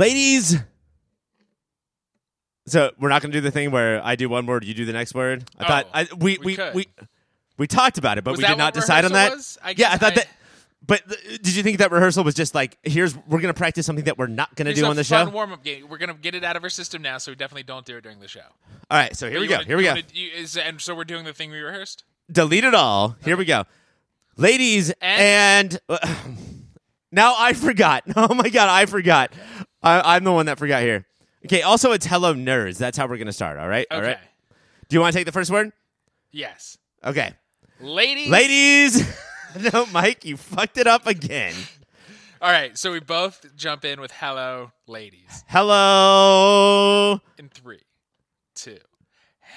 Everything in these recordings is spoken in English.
ladies. So we're not going to do the thing where I do one word, you do the next word. I thought Oh, I, we we we, we we talked about it, but Was we did not decide on that. I yeah, I thought that. But th- did you think that rehearsal was just like here's we're going to practice something that we're not going to do on the show? warm-up game. We're gonna get it out of our system now, so we definitely don't do it during the show. All right, so here But we go. wanna- Here we go. wanna- you- is- and so we're doing the thing we rehearsed. delete it all. Here we go. Ladies and, now I forgot. Oh my god, I forgot. I, I'm the one that forgot here. Okay, also it's hello nerds. That's how we're gonna start. All right. All Okay. right. Do you want to take the first word? Yes. Okay. Ladies. Ladies. no, Mike, you fucked it up again. All right. So we both jump in with hello, ladies. Hello. In three, two.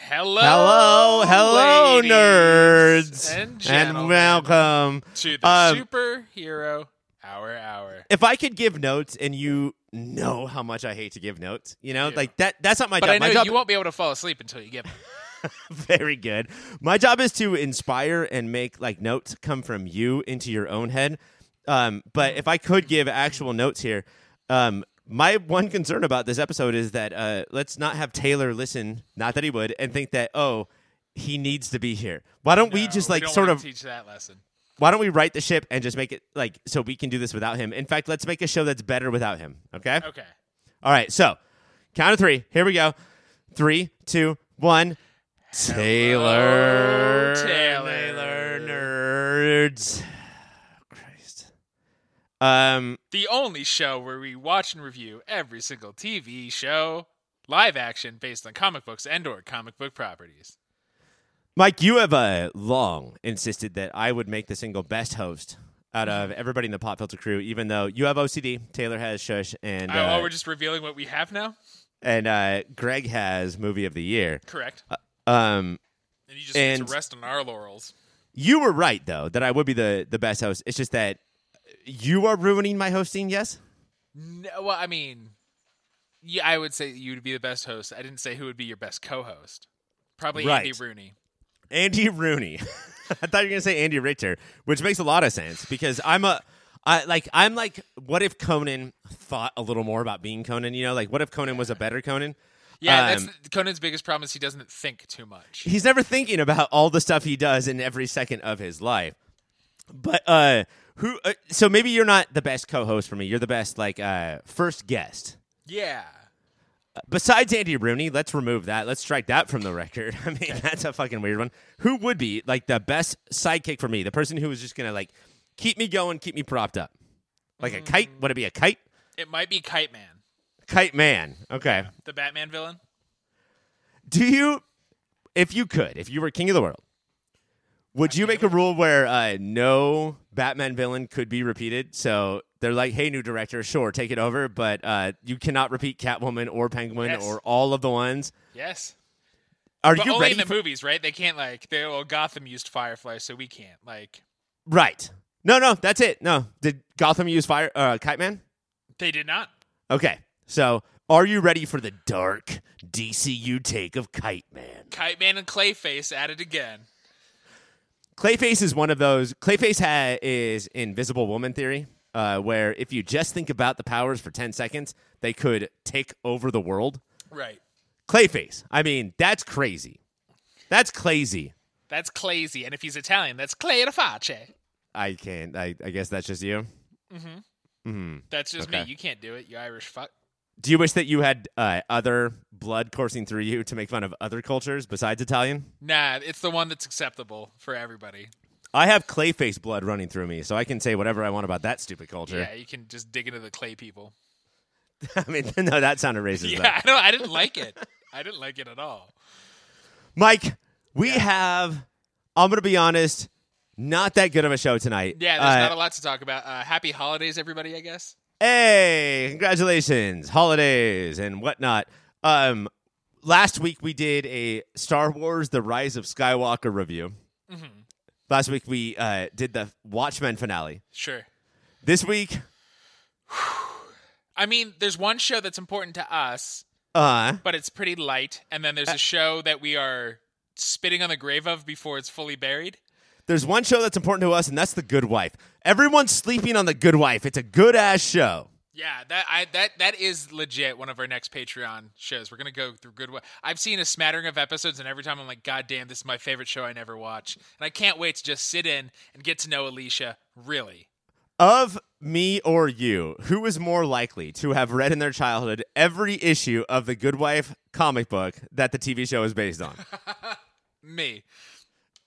Hello. Hello. Hello, nerds. And gentlemen, welcome. to the Um, superhero hour hour. If I could give notes and you know how much I hate to give notes, you know, like that that's not my But job. I my know job you won't be able to fall asleep until you get them. Very good. My job is to inspire and make like notes come from you into your own head. Um, but if I could give actual notes here, um, my one concern about this episode is that uh, let's not have Taylor listen, not that he would, and think that oh he needs to be here. Why don't we just like don't sort of teach that lesson. Why don't we write the ship and just make it like so we can do this without him? In fact, let's make a show that's better without him. Okay. Okay. All right, so count of three. Here we go. Three, two, one. Taylor. Taylor. Taylor nerds. Christ. Um, The only show where we watch and review every single TV show, live action based on comic books and or comic book properties. Mike, you have uh, long insisted that I would make the single best host out of everybody in the Pop Filter crew, even though you have OCD, Taylor has Shush, and oh, uh, oh, we're just revealing what we have now? and uh, Greg has Movie of the Year. Correct. Um, And you just and- to rest on our laurels. You were right though that I would be the the best host. It's just that you are ruining my hosting. Yes. No, well, I mean, yeah, I would say you would be the best host. I didn't say who would be your best co-host. Probably Andy Rooney. Andy Rooney. I thought you were gonna say Andy Richter, which makes a lot of sense because I'm a I like I'm like what if Conan thought a little more about being Conan, you know? Like what if Conan was a better Conan? Yeah, that's Um, Conan's biggest problem is he doesn't think too much. He's never thinking about all the stuff he does in every second of his life. But uh who uh, so maybe you're not the best co-host for me. You're the best like uh first guest. Yeah. Besides Andy Rooney, let's remove that. Let's strike that from the record. I mean, that's a fucking weird one. Who would be like the best sidekick for me? The person who was just gonna like keep me going, keep me propped up, like a kite. Would it be a kite? It might be Kite Man, Kite man. Okay. the Batman villain. Do you, if you could, if you were king of the world, would you make a rule where uh, no Batman villain could be repeated? So they're like, "Hey, new director, sure, take it over, but uh, you cannot repeat Catwoman or Penguin Yes. or all of the ones." Yes. Are But you only ready? in the for- movies, right? They can't like they well Gotham used Firefly, so we can't. Like Right. No, no, that's it. No. Did Gotham use fire uh Kite Man? they did not. Okay. So, are you ready for the dark DCU take of Kite Man? Kite Man and Clayface at it again. Clayface is one of those Clayface ha- is invisible woman theory. Uh, where if you just think about the powers for 10 seconds, they could take over the world. Right. Clayface. I mean, that's crazy. That's crazy. That's Clayzy, and if he's Italian, that's Clay. I can't. I, I guess that's just you. That's just Okay. me. You can't do it, you Irish fuck. Do you wish that you had uh, other blood coursing through you to make fun of other cultures besides Italian? Nah, it's the one that's acceptable for everybody. I have Clayface blood running through me, so I can say whatever I want about that stupid culture. Yeah, you can just dig into the clay people. I mean, no, that sounded racist. though. Yeah, I know. I didn't like it. I didn't like it at all. Mike, we have, I'm going to be honest, not that good of a show tonight. Yeah, there's Uh, not a lot to talk about. Uh, happy holidays, everybody. I guess. Hey, congratulations, holidays and whatnot. Um, last week we did a Star Wars: The Rise of Skywalker review. Mm-hmm. Last week we uh, did the Watchmen finale. Sure. This week, I mean, there's one show that's important to us, uh, but it's pretty light, and then there's a show that we are spitting on the grave of before it's fully buried. there's one show that's important to us, and that's The Good Wife. Everyone's sleeping on The Good Wife. It's a good ass show. Yeah, that I that that is legit one of our next Patreon shows. We're gonna go through good. I've seen a smattering of episodes, and every time I'm like, God damn, this is my favorite show I never watch, and I can't wait to just sit in and get to know Alicia. Really, Of me or you, who is more likely to have read in their childhood every issue of the Good Wife comic book that the TV show is based on? me.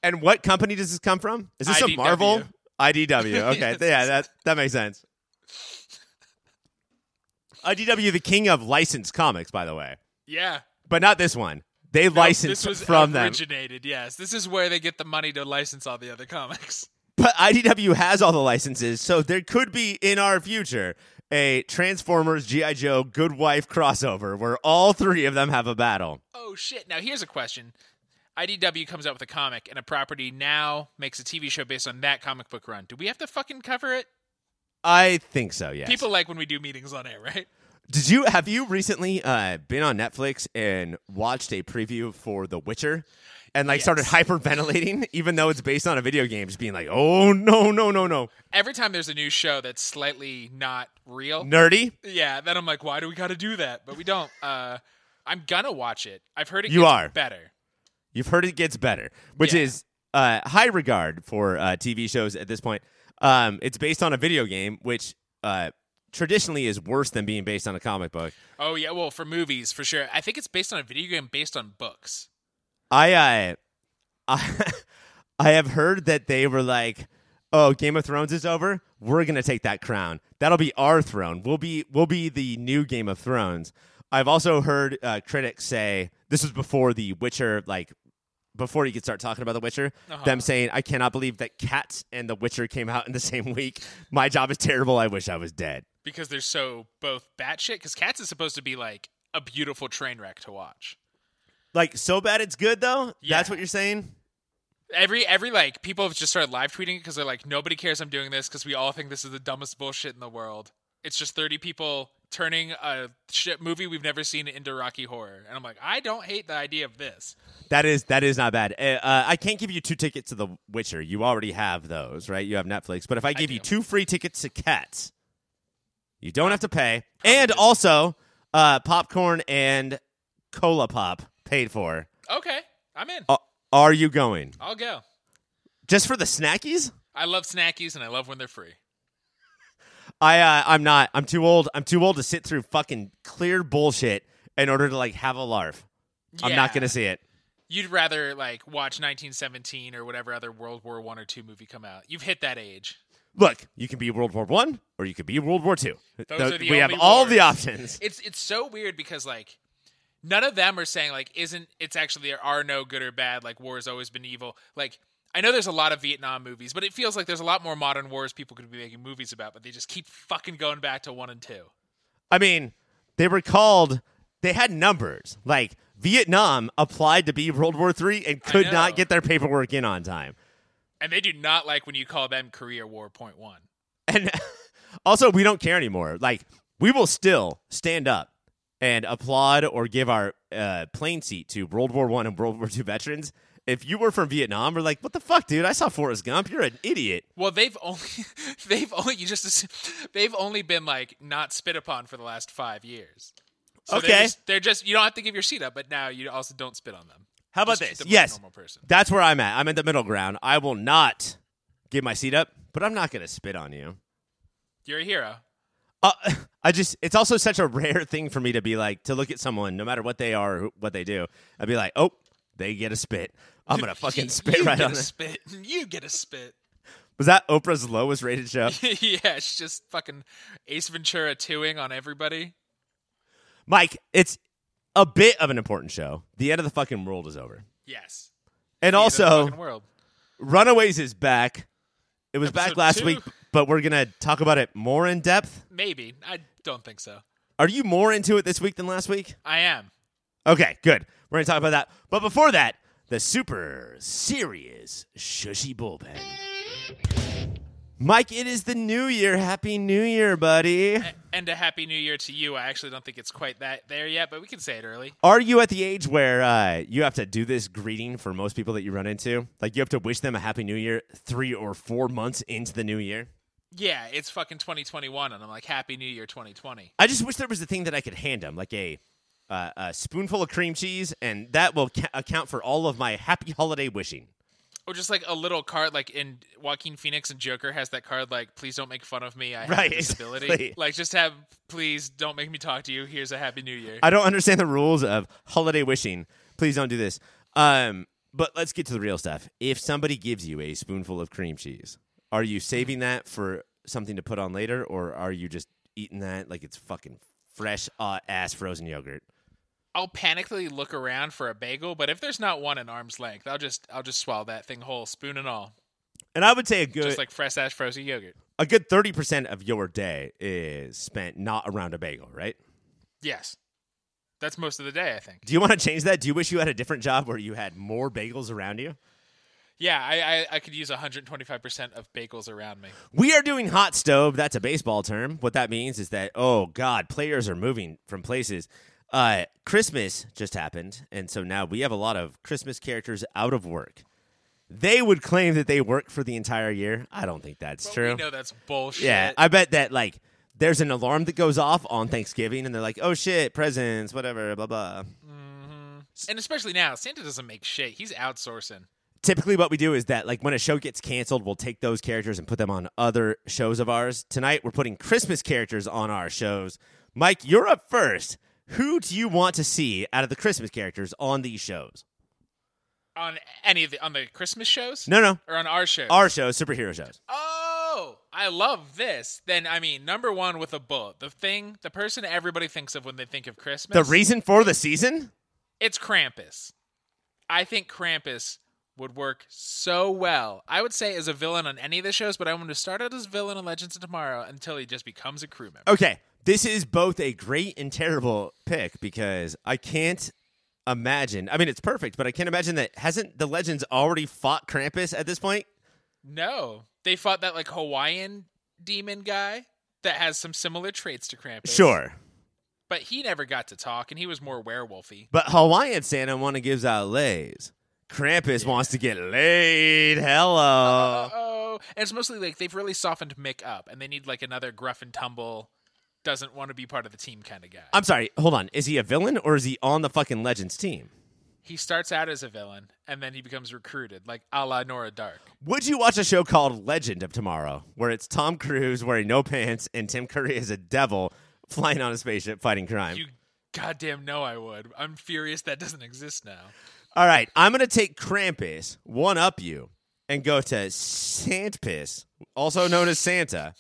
and what company does this come from? Is this IDW. a Marvel? IDW. Okay, yeah, that that makes sense. IDW, the king of licensed comics, by the way, Yeah, but not this one. They No, licensed this was from them. originated. Yes, this is where they get the money to license all the other comics. But IDW has all the licenses, so there could be in our future a Transformers GI Joe Good Wife crossover where all three of them have a battle. Oh shit! Now here's a question. IDW comes out with a comic, and a property now makes a TV show based on that comic book run. Do we have to fucking cover it? I think so. Yes. People like when we do meetings on air, right? Did you have you recently uh, been on Netflix and watched a preview for The Witcher? And like started hyperventilating, even though it's based on a video game, just being like, "Oh no, no, no, no, Every time there's a new show that's slightly not real, nerdy." yeah, then I'm like, why do we got to do that? But we don't. Uh, I'm gonna watch it. I've heard it You gets are. better. You've heard it gets better, which Yeah. is uh, high regard for uh, TV shows at this point. Um, it's based on a video game, which uh, traditionally is worse than being based on a comic book. Oh yeah, well for movies for sure. I think it's based on a video game based on books. I uh, I I have heard that they were like, "Oh, Game of Thrones is over. We're gonna take that crown. That'll be our throne. We'll be we'll be the new Game of Thrones." I've also heard uh, critics say this was before the Witcher, like before you could start talking about the Witcher. Uh-huh. Them saying, "I cannot believe that Cats and the Witcher came out in the same week. My job is terrible. I wish I was dead." because they're so both batshit. Because Cats is supposed to be like a beautiful train wreck to watch. Like so bad it's good though. Yeah. That's what you're saying. Every every like people have just started live tweeting it because they're like nobody cares I'm doing this because we all think this is the dumbest bullshit in the world. It's just 30 people turning a shit movie we've never seen into Rocky Horror, and I'm like, I don't hate the idea of this. That is that is not bad. Uh, uh, I can't give you two tickets to The Witcher. You already have those, right? You have Netflix. But if I give you two free tickets to Cats, you don't have to pay, and also uh, popcorn and cola pop paid for. Okay, I'm in. Uh, are you going I'll go. just for the snackies? I love snackies and I love when they're free. I uh, I'm not. I'm too old. I'm too old to sit through fucking clear bullshit in order to like have a larf. I'm not gonna see it. You'd rather like watch 1917 or whatever other World War One or two movie come out. You've hit that age. Look, you can be World War One or you could be World War Two. Those Th- are the we have all the options. It's it's so weird because like none of them are saying like isn't it's actually there are no good or bad like war has always been evil. Like I know there's a lot of Vietnam movies, but it feels like there's a lot more modern wars people could be making movies about, but they just keep fucking going back to one and two. I mean, they were called. They had numbers. Like Vietnam applied to be World War Three and could not get their paperwork in on time. And they do not like when you call them Korea War Point One. And also, we don't care anymore. Like we will still stand up and applaud or give our uh, plane seat to World War One and World War Two veterans. If you were from Vietnam, we're like, what the fuck, dude? I saw Forrest Gump. You're an idiot. Well, they've only they've only you just they've only been like not spit upon for the last five years. So Okay. they're just, they're just you don't have to give your seat up, but now you also don't spit on them. How about Just this? Yes, normal person. that's where I'm at. I'm in the middle ground. I will not give my seat up, but I'm not going to spit on you. You're a hero. Uh, I just, it's also such a rare thing for me to be like, to look at someone, no matter what they are, or what they do, I'd be like, oh, they get a spit. I'm going to fucking spit you right get on a it. spit. You get a spit. Was that Oprah's lowest rated show? yeah, it's just fucking Ace Ventura 2ing on everybody. Mike, it's a bit of an important show. The end of the fucking world is over. Yes. And the also. Runaways is back. It was back last two. week, but we're going to talk about it more in depth. Maybe. I don't think so. Are you more into it this week than last week? I am. Okay, good. We're going to talk about that. But before that, the super serious shushy bullpen. Mike, it is the new year. Happy New Year, buddy. And a happy new year to you. I actually don't think it's quite that there yet, but we can say it early. Are you at the age where uh, you have to do this greeting for most people that you run into? Like you have to wish them a happy new year three or four months into the new year? Yeah, it's fucking 2021, and I'm like, Happy New Year 2020. I just wish there was a thing that I could hand them, like a uh, a spoonful of cream cheese, and that will ca- account for all of my happy holiday wishing. Or just like a little card, like in Joaquin Phoenix and Joker has that card, like, please don't make fun of me. I have Right, a disability. exactly. Like, just have, please don't make me talk to you. Here's a Happy New Year. I don't understand the rules of holiday wishing. Please don't do this. Um, but let's get to the real stuff. If somebody gives you a spoonful of cream cheese, are you saving that for something to put on later, or are you just eating that like it's fucking fresh uh, ass frozen yogurt? I'll panically look around for a bagel, but if there's not one in arm's length, I'll just I'll just swallow that thing whole, spoon and all, And I would say a good just like fresh ass frozen yogurt. a good thirty percent of your day is spent not around a bagel, right? Yes, that's most of the day, I think. Do you want to change that? Do you wish you had a different job where you had more bagels around you? Yeah, I I, I could use 125 percent of bagels around me. We are doing hot stove. That's a baseball term. What that means is that oh god, players are moving from places. Uh, Christmas just happened, and so now we have a lot of Christmas characters out of work. They would claim that they work for the entire year. I don't think that's But true. We know that's bullshit. Yeah, I bet that like there's an alarm that goes off on Thanksgiving, and they're like, "Oh shit, presents, whatever, blah blah." and especially now, Santa doesn't make shit. He's outsourcing. typically what we do is that like when a show gets canceled we'll take those characters and put them on other shows of ours tonight we're putting christmas characters on our shows mike you're up first who do you want to see out of the christmas characters on these shows On any of the on the Christmas shows? no no Or on our shows? our shows superhero shows Oh, I love this. Then I mean, number one with a bullet. The thing, the person everybody thinks of when they think of Christmas. the reason for the season it's Krampus. I think Krampus would work so well. I would say as a villain on any of the shows, but I want to start out as villain on Legends of Tomorrow until he just becomes a crew member. okay this is both a great and terrible pick because i can't imagine i mean it's perfect but i can't imagine that hasn't the legends already fought krampus at this point No, they fought that like Hawaiian demon guy that has some similar traits to Krampus. sure but he never got to talk, and he was more werewolfy. But Hawaiian Santa want to gives out lays. Krampus wants to get laid. Hello. Oh, and it's mostly like they've really softened Mick up, and they need like another gruff and tumble, doesn't want to be part of the team kind of guy. I'm sorry. Hold on. Is he a villain or is he on the fucking Legends team? he starts out as a villain, and then he becomes recruited, like a la Nora Darhk. Would you watch a show called Legend of Tomorrow, where it's Tom Cruise wearing no pants and Tim Curry as a devil flying on a spaceship fighting crime? You goddamn know I would. I'm furious that doesn't exist now. All right, I'm gonna take Krampus, one up you, and go to Santpiss, also known as Santa,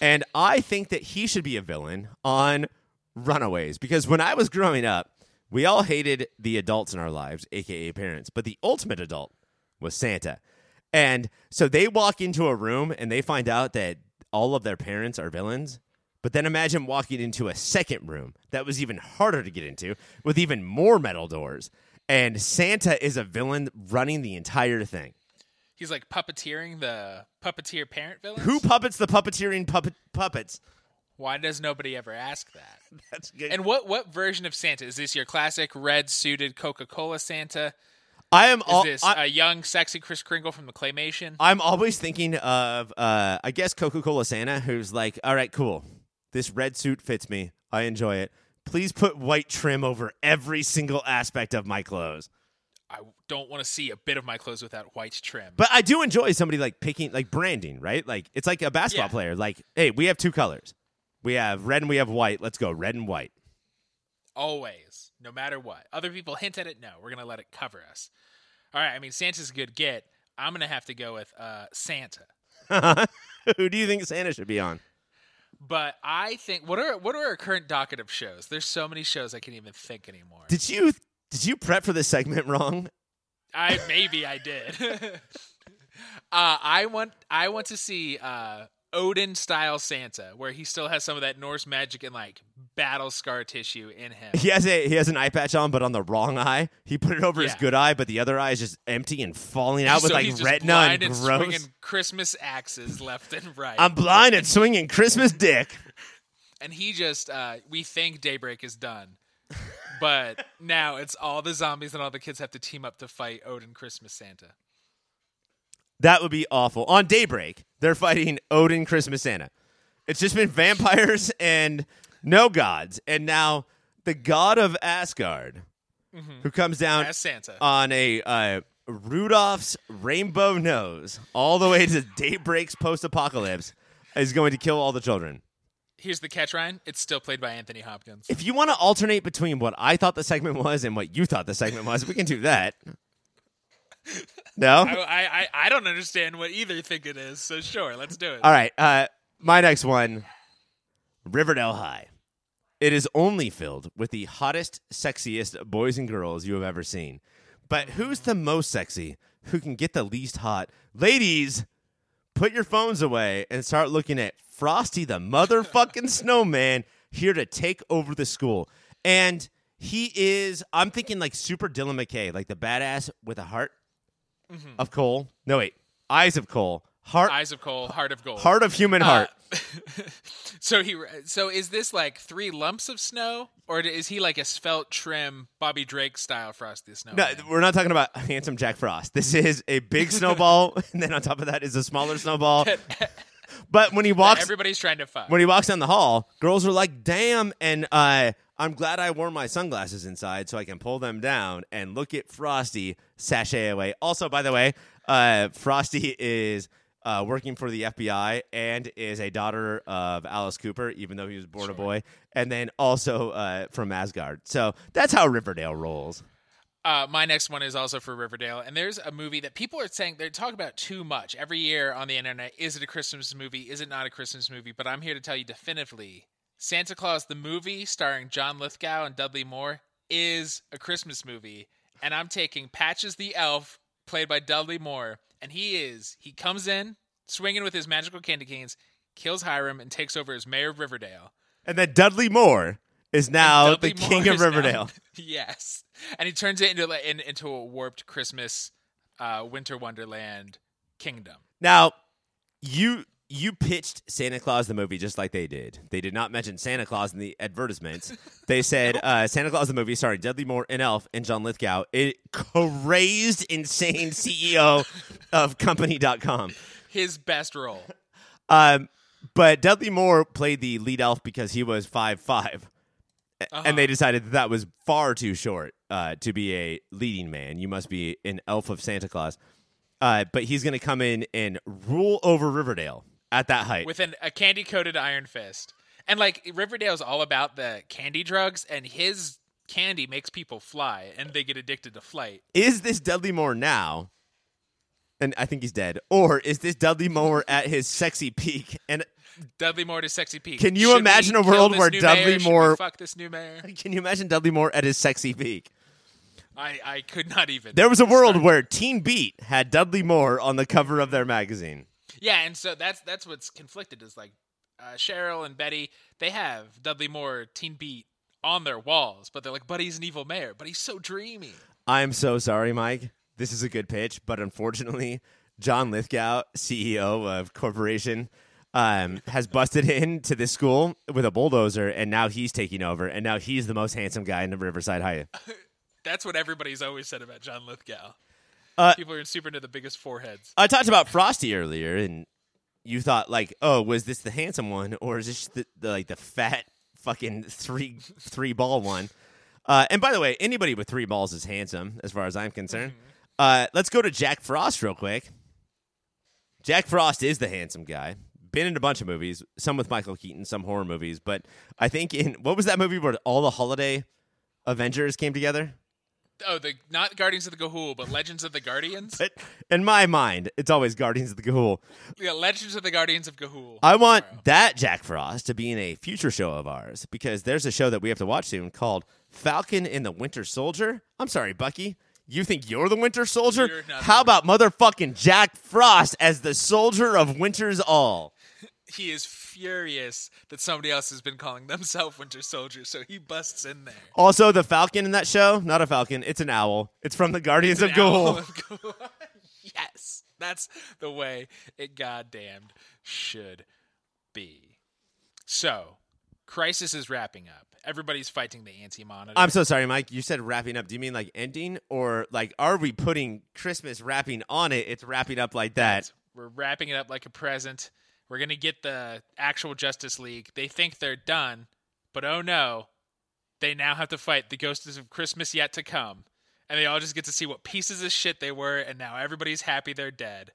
and I think that he should be a villain on Runaways because when I was growing up, we all hated the adults in our lives, aka parents, but the ultimate adult was Santa, and so they walk into a room and they find out that all of their parents are villains. But then imagine walking into a second room that was even harder to get into with even more metal doors. And Santa is a villain running the entire thing. He's like puppeteering the puppeteer parent villains. Who puppets the puppeteering puppet puppets? Why does nobody ever ask that? That's good. And what what version of Santa is this? Your classic red suited Coca Cola Santa? I am Is this I, a young, sexy Kris Kringle from the Claymation? I'm always thinking of uh I guess Coca-Cola Santa who's like, "All right, cool. This red suit fits me. I enjoy it. Please put white trim over every single aspect of my clothes." I don't want to see a bit of my clothes without white trim. But I do enjoy somebody like picking like branding, right? Like it's like a basketball Yeah. player. Like, hey, we have two colors. We have red and we have white. Let's go red and white. Always, no matter what. Other people hint at it. No, we're gonna let it cover us. All right. I mean, Santa's a good get. I'm gonna have to go with uh, Santa. Who do you think Santa should be on? But I think what are what are our current docket of shows? There's so many shows I can't even think anymore. Did you did you prep for this segment wrong? I maybe I did. uh, I want I want to see uh, Odin style Santa, where he still has some of that Norse magic and like battle scar tissue in him. He has a he has an eye patch on, but on the wrong eye. He put it over his good eye, but the other eye is just empty and falling out with like retina blind and and gross. swinging Christmas axes left and right. I'm blind and swinging Christmas dick. and he just uh, we think Daybreak is done, but now it's all the zombies and all the kids have to team up to fight Odin Christmas Santa. That would be awful. On Daybreak, they're fighting Odin Christmas Santa. It's just been vampires and no gods. And now the god of Asgard, who comes down As Santa. on a uh, Rudolph's rainbow nose all the way to Daybreak's post apocalypse, is going to kill all the children. Here's the catch, Ryan. It's still played by Anthony Hopkins. If you want to alternate between what I thought the segment was and what you thought the segment was, we can do that. No? I, I, I, don't understand what either think it is, so sure, let's do it. All right. Uh, my next one Riverdale High. It is only filled with the hottest, sexiest boys and girls you have ever seen. But who's the most sexy? Who can get the least hot? Ladies, put your phones away and start looking at Frosty the motherfucking snowman here to take over the school. And he is, I'm thinking like super Dylan McKay, like the badass with a heart of coal. No, wait. Eyes of coal. Heart, Eyes of Coal, Heart of Gold. heart of human heart. Uh, so he so is this like three lumps of snow, or is he like a svelte, trim Bobby Drake style Frosty the Snowman? No, we're not talking about handsome Jack Frost. This is a big snowball, and then on top of that is a smaller snowball. But when he walks, Everybody's trying to fuck. when he walks down the hall, girls are like, "Damn!" And uh, I'm glad I wore my sunglasses inside so I can pull them down and look at Frosty sashay away. Also, by the way, uh, Frosty is. Uh, working for the FBI and is a daughter of Alice Cooper, even though he was born a boy, and then also uh, from Asgard. So that's how Riverdale rolls. Uh, my next one is also for Riverdale, and there's a movie that people are saying they talk about too much every year on the internet. Is it a Christmas movie? Is it not a Christmas movie? But I'm here to tell you definitively: Santa Claus the movie, starring John Lithgow and Dudley Moore, is a Christmas movie, and I'm taking Patches the Elf, played by Dudley Moore, and he is he comes in swinging with his magical candy canes, kills Hiram, and takes over as mayor of Riverdale. And then Dudley Moore is now the Moore king of is now- Riverdale. yes, and he turns it into in, into a warped Christmas, uh, winter wonderland kingdom. Now, you you pitched Santa Claus the movie just like they did. They did not mention Santa Claus in the advertisements. They said uh, Santa Claus the movie starring Dudley Moore and Elf and John Lithgow. It crazed, insane CEO of Company.com. His best role. Um, but Dudley Moore played the lead elf because he was five five, and they decided that that was far too short uh, to be a leading man. You must be an elf of Santa Claus. Uh, but he's going to come in and rule over Riverdale at that height. with an, a candy coated iron fist. And like Riverdale's all about the candy drugs, and his candy makes people fly, and they get addicted to flight. is this Dudley Moore now? And I think he's dead. Or is this Dudley Moore at his sexy peak? And Dudley Moore to sexy peak. Can you Should imagine a world where Dudley mayor? Moore- fuck this new mayor? can you imagine Dudley Moore at his sexy peak? I, I could not even. There was a world start. where Teen Beat had Dudley Moore on the cover of their magazine. Yeah, and so that's that's what's conflicted is like uh, Cheryl and Betty. They have Dudley Moore, Teen Beat on their walls, but they're like, "But he's an evil mayor. But he's so dreamy." I'm so sorry, Mike. This is a good pitch, but unfortunately, John Lithgow, CEO of Corporation, um, has busted into this school with a bulldozer, and now he's taking over, and now he's the most handsome guy in the Riverside High. That's what everybody's always said about John Lithgow. Uh, People are super into the biggest foreheads. I talked about Frosty earlier, and you thought like, oh, was this the handsome one, or is this the, the like the fat fucking three three ball one? Uh, and by the way, anybody with three balls is handsome, as far as I'm concerned. Uh, let's go to Jack Frost real quick. Jack Frost is the handsome guy. Been in a bunch of movies, some with Michael Keaton, some horror movies. But I think in what was that movie where all the holiday Avengers came together? Oh, the not Guardians of the Ga'Hoole, but Legends of the Guardians. But in my mind, it's always Guardians of the Ga'Hoole. yeah, Legends of the Guardians of Ga'Hoole. I want that Jack Frost to be in a future show of ours because there's a show that we have to watch soon called Falcon and the Winter Soldier. I'm sorry, Bucky. You think you're the Winter Soldier? You're not the How about motherfucking Jack Frost as the soldier of Winter's All? He is furious that somebody else has been calling themselves Winter Soldier, so he busts in there. Also, the Falcon in that show, not a falcon, it's an owl. It's from the Guardians of An owl Ga'Hoole. of Ga'Hoole. yes, that's the way it goddamned should be. So, Crisis is wrapping up. Everybody's fighting the anti monitor. I'm so sorry, Mike. You said wrapping up. Do you mean like ending, or like are we putting Christmas wrapping on it? It's wrapping up like that. We're wrapping it up like a present. We're gonna get the actual Justice League. They think they're done, but oh no, they now have to fight the ghosts of Christmas yet to come, and they all just get to see what pieces of shit they were, and now everybody's happy they're dead.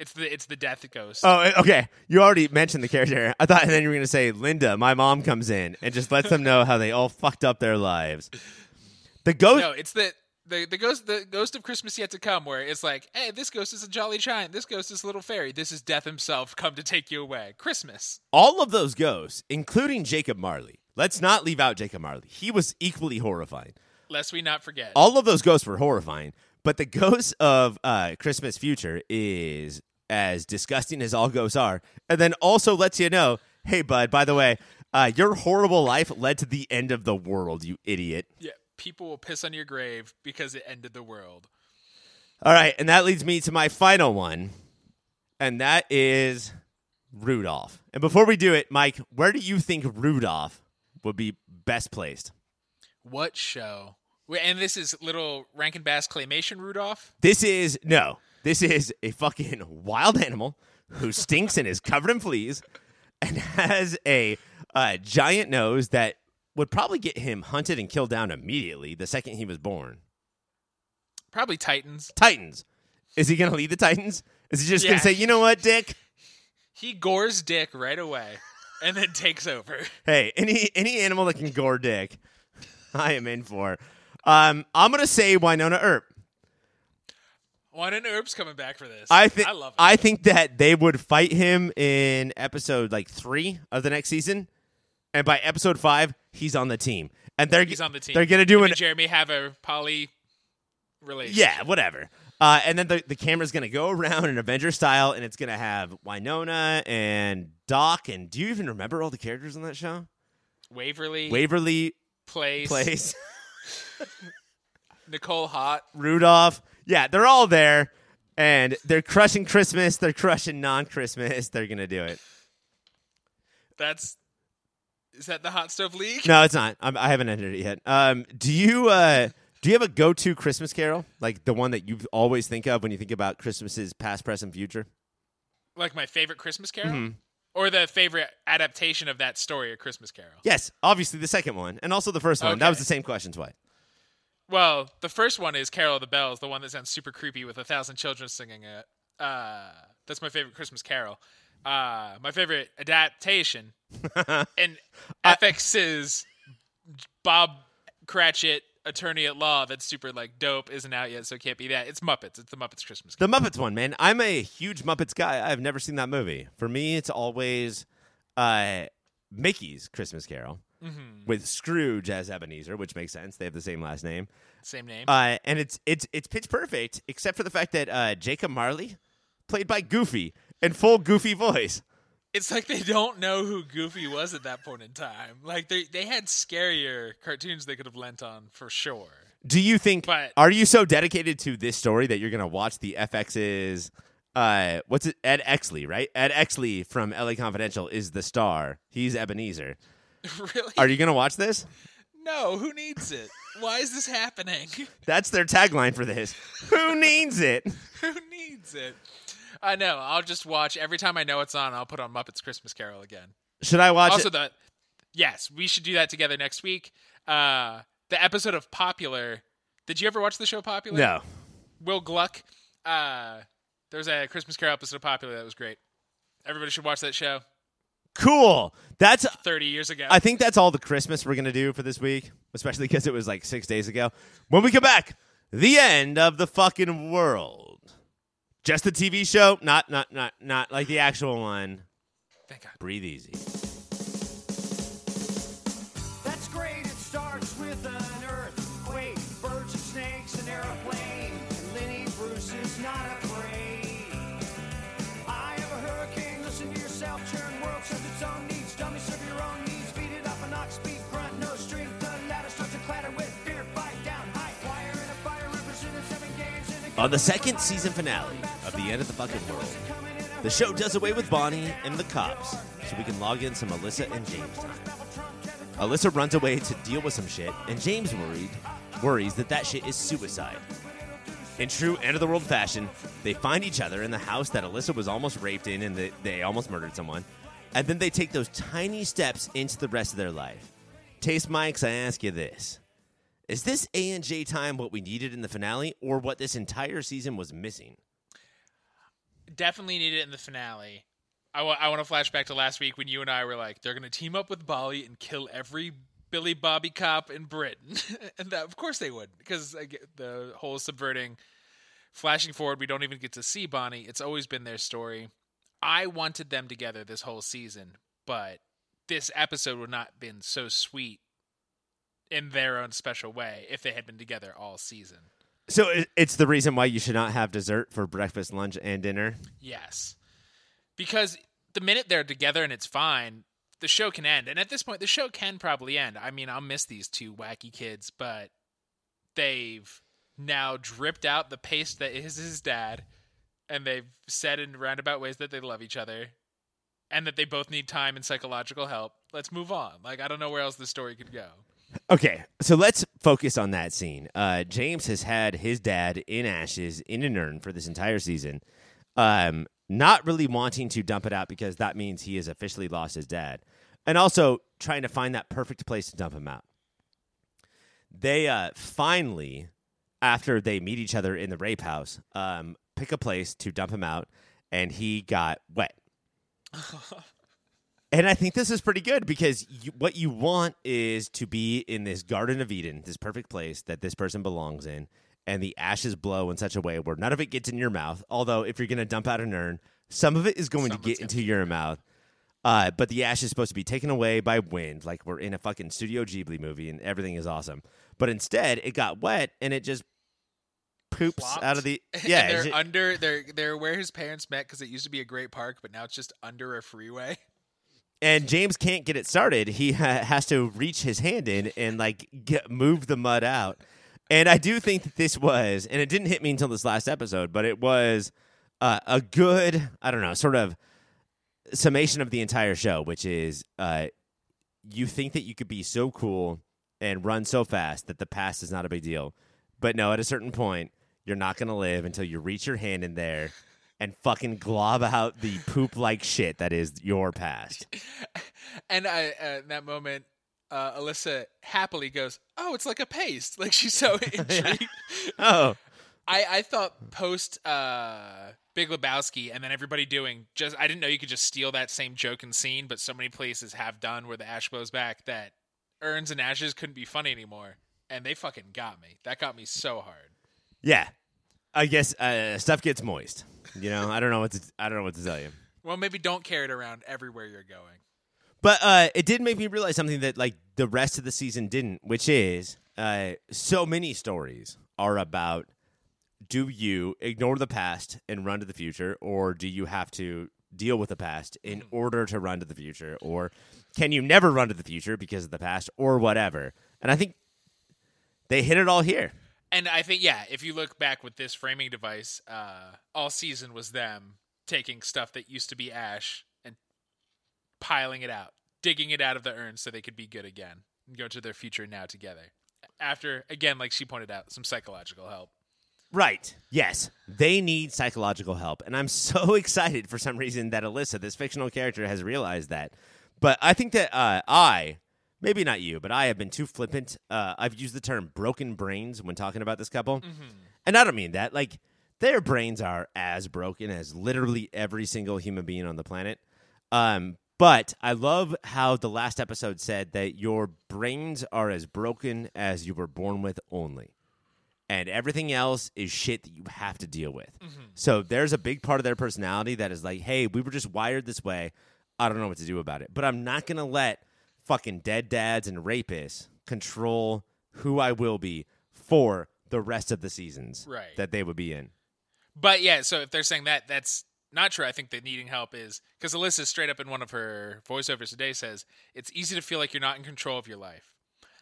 It's the it's the death ghost. Oh, eh, okay. You already mentioned the character. I thought, and then you were gonna say Linda, my mom, comes in and just lets them know how they all fucked up their lives. The ghost. No, it's the the the ghost the ghost of Christmas yet to come, where it's like, hey, this ghost is a jolly giant. This ghost is a little fairy. This is Death himself come to take you away. Christmas. All of those ghosts, including Jacob Marley. Let's not leave out Jacob Marley. He was equally horrifying. Lest we not forget. All of those ghosts were horrifying, but the ghost of uh, Christmas Future is as disgusting as all ghosts are, and then also lets you know, hey, bud, by the way, uh, your horrible life led to the end of the world, you idiot. yeah, people will piss on your grave because it ended the world. All right, and that leads me to my final one, and that is Rudolph. And before we do it, Mike, where do you think Rudolph would be best placed? What show? And this is little Rankin Bass claymation Rudolph. This is no. This is a fucking wild animal who stinks and is covered in fleas and has a uh, giant nose that would probably get him hunted and killed down immediately the second he was born. Probably Titans. Titans. Is he going to lead the Titans? Is he just going to say, you know what, Dick? He gores Dick right away, and then takes over. Hey, any any animal that can gore Dick, I am in for. Um, I'm going to say Wynonna Earp. And Herb's coming back for this. I think I love it. I think that they would fight him in episode like three of the next season, and by episode five, he's on the team, and they're He's on the team. They're gonna do Him an Jeremy have a poly relationship. yeah, whatever. Uh, and then the the camera's gonna go around in Avenger style, and it's gonna have Wynonna and Doc. And do you even remember all the characters on that show? Waverly Waverly Place, Place, Nicole Haught. Rudolph. Yeah, they're all there, and they're crushing Christmas. They're crushing non-Christmas. They're gonna do it. That's is that the Hot Stove League? No, it's not. I'm, I haven't entered it yet. Um, do you uh, do you have a go-to Christmas carol, like the one that you always think of when you think about Christmases past, present, future? Like my favorite Christmas Carol, Mm-hmm. or the favorite adaptation of that story, A Christmas Carol. Yes, obviously the second one, and also the first one. That was the same question twice. Well, the first one is Carol of the Bells, the one that sounds super creepy with a thousand children singing it. Uh, that's my favorite Christmas Carol. Uh, my favorite adaptation, and FX's Bob Cratchit, attorney at law, that's super like dope, isn't out yet, so it can't be that. It's Muppets. It's the Muppets Christmas. Carol. The Muppets one, man. I'm a huge Muppets guy. I've never seen that movie. For me, it's always uh, Mickey's Christmas Carol Mm-hmm. with Scrooge as Ebenezer, which makes sense. They have the same last name. Same name. Uh, and it's it's it's pitch perfect, except for the fact that uh, Jacob Marley, played by Goofy, in full Goofy voice. it's like they don't know who Goofy was at that point in time. Like they they had scarier cartoons they could have lent on for sure. Do you think? But- are you so dedicated to this story that you're gonna watch the FX's? Uh, what's it? Ed Exley, right? Ed Exley from LA Confidential is the star. He's Ebenezer. really? Are you gonna watch this? No, who needs it? Why is this happening? That's their tagline for this. Who needs it? who needs it? I know. I'll just watch every time I know it's on. I'll put on Muppets Christmas Carol again. Should I watch also, it? the yes, we should do that together next week. Uh, the episode of Popular. Did you ever watch the show Popular? No. Will Gluck. Uh, there was a Christmas Carol episode of Popular that was great. Everybody should watch that show. Cool. That's. Thirty years ago. I think that's all the Christmas we're gonna do for this week, especially because it was like six days ago. When we come back, the end of the fucking world. Just the TV show, not not not not like the actual one. Thank God. Breathe easy. On the second season finale of The End of the Fucking World, The show does away with Bonnie and the cops so we can log in some Alyssa and James time. Alyssa runs away to deal with some shit, and James worried worries that that shit is suicide. In true end of the world fashion, they find each other in the house that Alyssa was almost raped in and they, they almost murdered someone. And then they take those tiny steps into the rest of their life. Taste Mikes, I ask you this. Is this A and J time what we needed in the finale or what this entire season was missing? Definitely needed it in the finale. I want to flash back to last week when you and I were like, they're going to team up with Bali and kill every Billy Bobby cop in Britain. and that, of course they would, because the whole subverting, flashing forward, we don't even get to see Bonnie. It's always been their story. I wanted them together this whole season, but this episode would not have been so sweet in their own special way if they had been together all season. So it's the reason why you should not have dessert for breakfast, lunch, and dinner. Yes. Because the minute they're together and it's fine, the show can end. And at this point, the show can probably end. I mean, I'll miss these two wacky kids, but they've now dripped out the paste that is his dad, and they've said in roundabout ways that they love each other and that they both need time and psychological help. Let's move on. Like, I don't know where else the story could go. Okay, so let's focus on that scene. Uh, James has had his dad in ashes in an urn for this entire season, um, not really wanting to dump it out because that means he has officially lost his dad, and also trying to find that perfect place to dump him out. They uh, finally, after they meet each other in the rape house, um, pick a place to dump him out, and he got wet. And I think this is pretty good because you, what you want is to be in this Garden of Eden, this perfect place that this person belongs in, and the ashes blow in such a way where none of it gets in your mouth. Although, if you're going to dump out an urn, some of it is going to get into your mouth. Uh, but the ash is supposed to be taken away by wind, like we're in a fucking Studio Ghibli movie, and everything is awesome. But instead, it got wet and it just poops Flopped. out of the yeah. they're ju- under they're they're where his parents met because it used to be a great park, but now it's just under a freeway. and James can't get it started. He ha- has to reach his hand in and like get, move the mud out. And I do think that this was, and it didn't hit me until this last episode, but it was uh, a good, I don't know, sort of summation of the entire show, which is uh, you think that you could be so cool and run so fast that the past is not a big deal. But no, at a certain point, you're not going to live until you reach your hand in there and fucking glob out the poop like shit that is your past. And I, uh, in that moment, uh, Alyssa happily goes, "Oh, it's like a paste." Like she's so intrigued. Oh, I, I thought post uh, Big Lebowski and then everybody doing just I didn't know you could just steal that same joke and scene, but so many places have done where the ash blows back that urns and ashes couldn't be funny anymore, and they fucking got me. That got me so hard. yeah. I guess uh, stuff gets moist. You know, I don't know what to. I don't know what to tell you. Well, maybe don't carry it around everywhere you're going. But uh, it did make me realize something that like the rest of the season didn't, which is uh, so many stories are about do you ignore the past and run to the future, or do you have to deal with the past in order to run to the future, or can you never run to the future because of the past, or whatever? And I think they hit it all here. And I think, yeah, if you look back with this framing device, uh, all season was them taking stuff that used to be ash and piling it out, digging it out of the urn so they could be good again and go to their future now together. After, again, like she pointed out, some psychological help. Right. Yes. They need psychological help. And I'm so excited for some reason that Alyssa, this fictional character, has realized that. But I think that uh, I, maybe not you, but I have been too flippant. Uh, I've used the term broken brains when talking about this couple. And I don't mean that. Like, their brains are as broken as literally every single human being on the planet. Um, but I love how the last episode said that your brains are as broken as you were born with only and everything else is shit that you have to deal with. So there's a big part of their personality that is like, hey, we were just wired this way. I don't know what to do about it. But I'm not going to let fucking dead dads and rapists control who I will be for the rest of the seasons Right. that they would be in. But yeah, so if they're saying that, that's not true. I think that needing help is because Alyssa straight up in one of her voiceovers today says it's easy to feel like you're not in control of your life.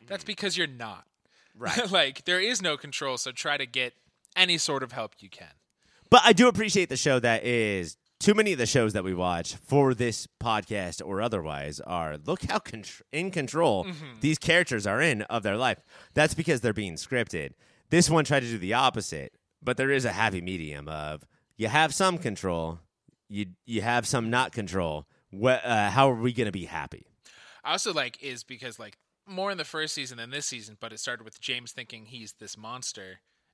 That's mm. because you're not. Right. like there is no control, so try to get any sort of help you can. But I do appreciate the show that is too many of the shows that we watch for this podcast or otherwise are look how contr- in control these characters are in of their life. That's because they're being scripted. This one tried to do the opposite, but there is a happy medium of you have some control, you you have some not control. What, uh, how are we going to be happy? I also like is because like more in the first season than this season, but it started with James thinking he's this monster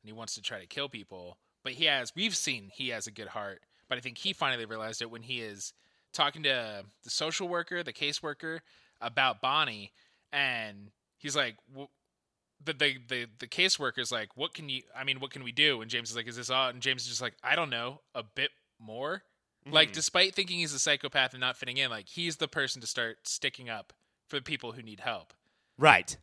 and he wants to try to kill people. But he has we've seen he has a good heart, but I think he finally realized it when he is talking to the social worker, the caseworker about Bonnie, and he's like. The, the the the caseworker's like, what can you? I mean, what can we do? And James is like, is this all? And James is just like, I don't know, a bit more. Like, mm-hmm. despite thinking he's a psychopath and not fitting in, like he's the person to start sticking up for the people who need help. Right.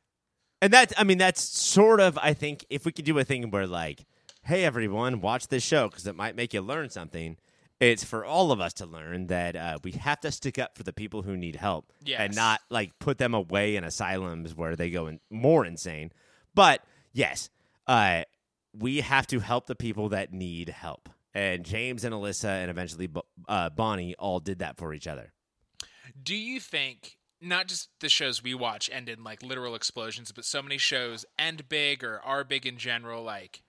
And that I mean that's sort of I think if we could do a thing where like, hey everyone, watch this show because it might make you learn something. It's for all of us to learn that uh, we have to stick up for the people who need help and not like put them away in asylums where they go in, more insane. But yes, uh, we have to help the people that need help. And James and Alyssa and eventually uh, Bonnie all did that for each other. Do you think not just the shows we watch end in like literal explosions, but so many shows end big or are big in general? Like,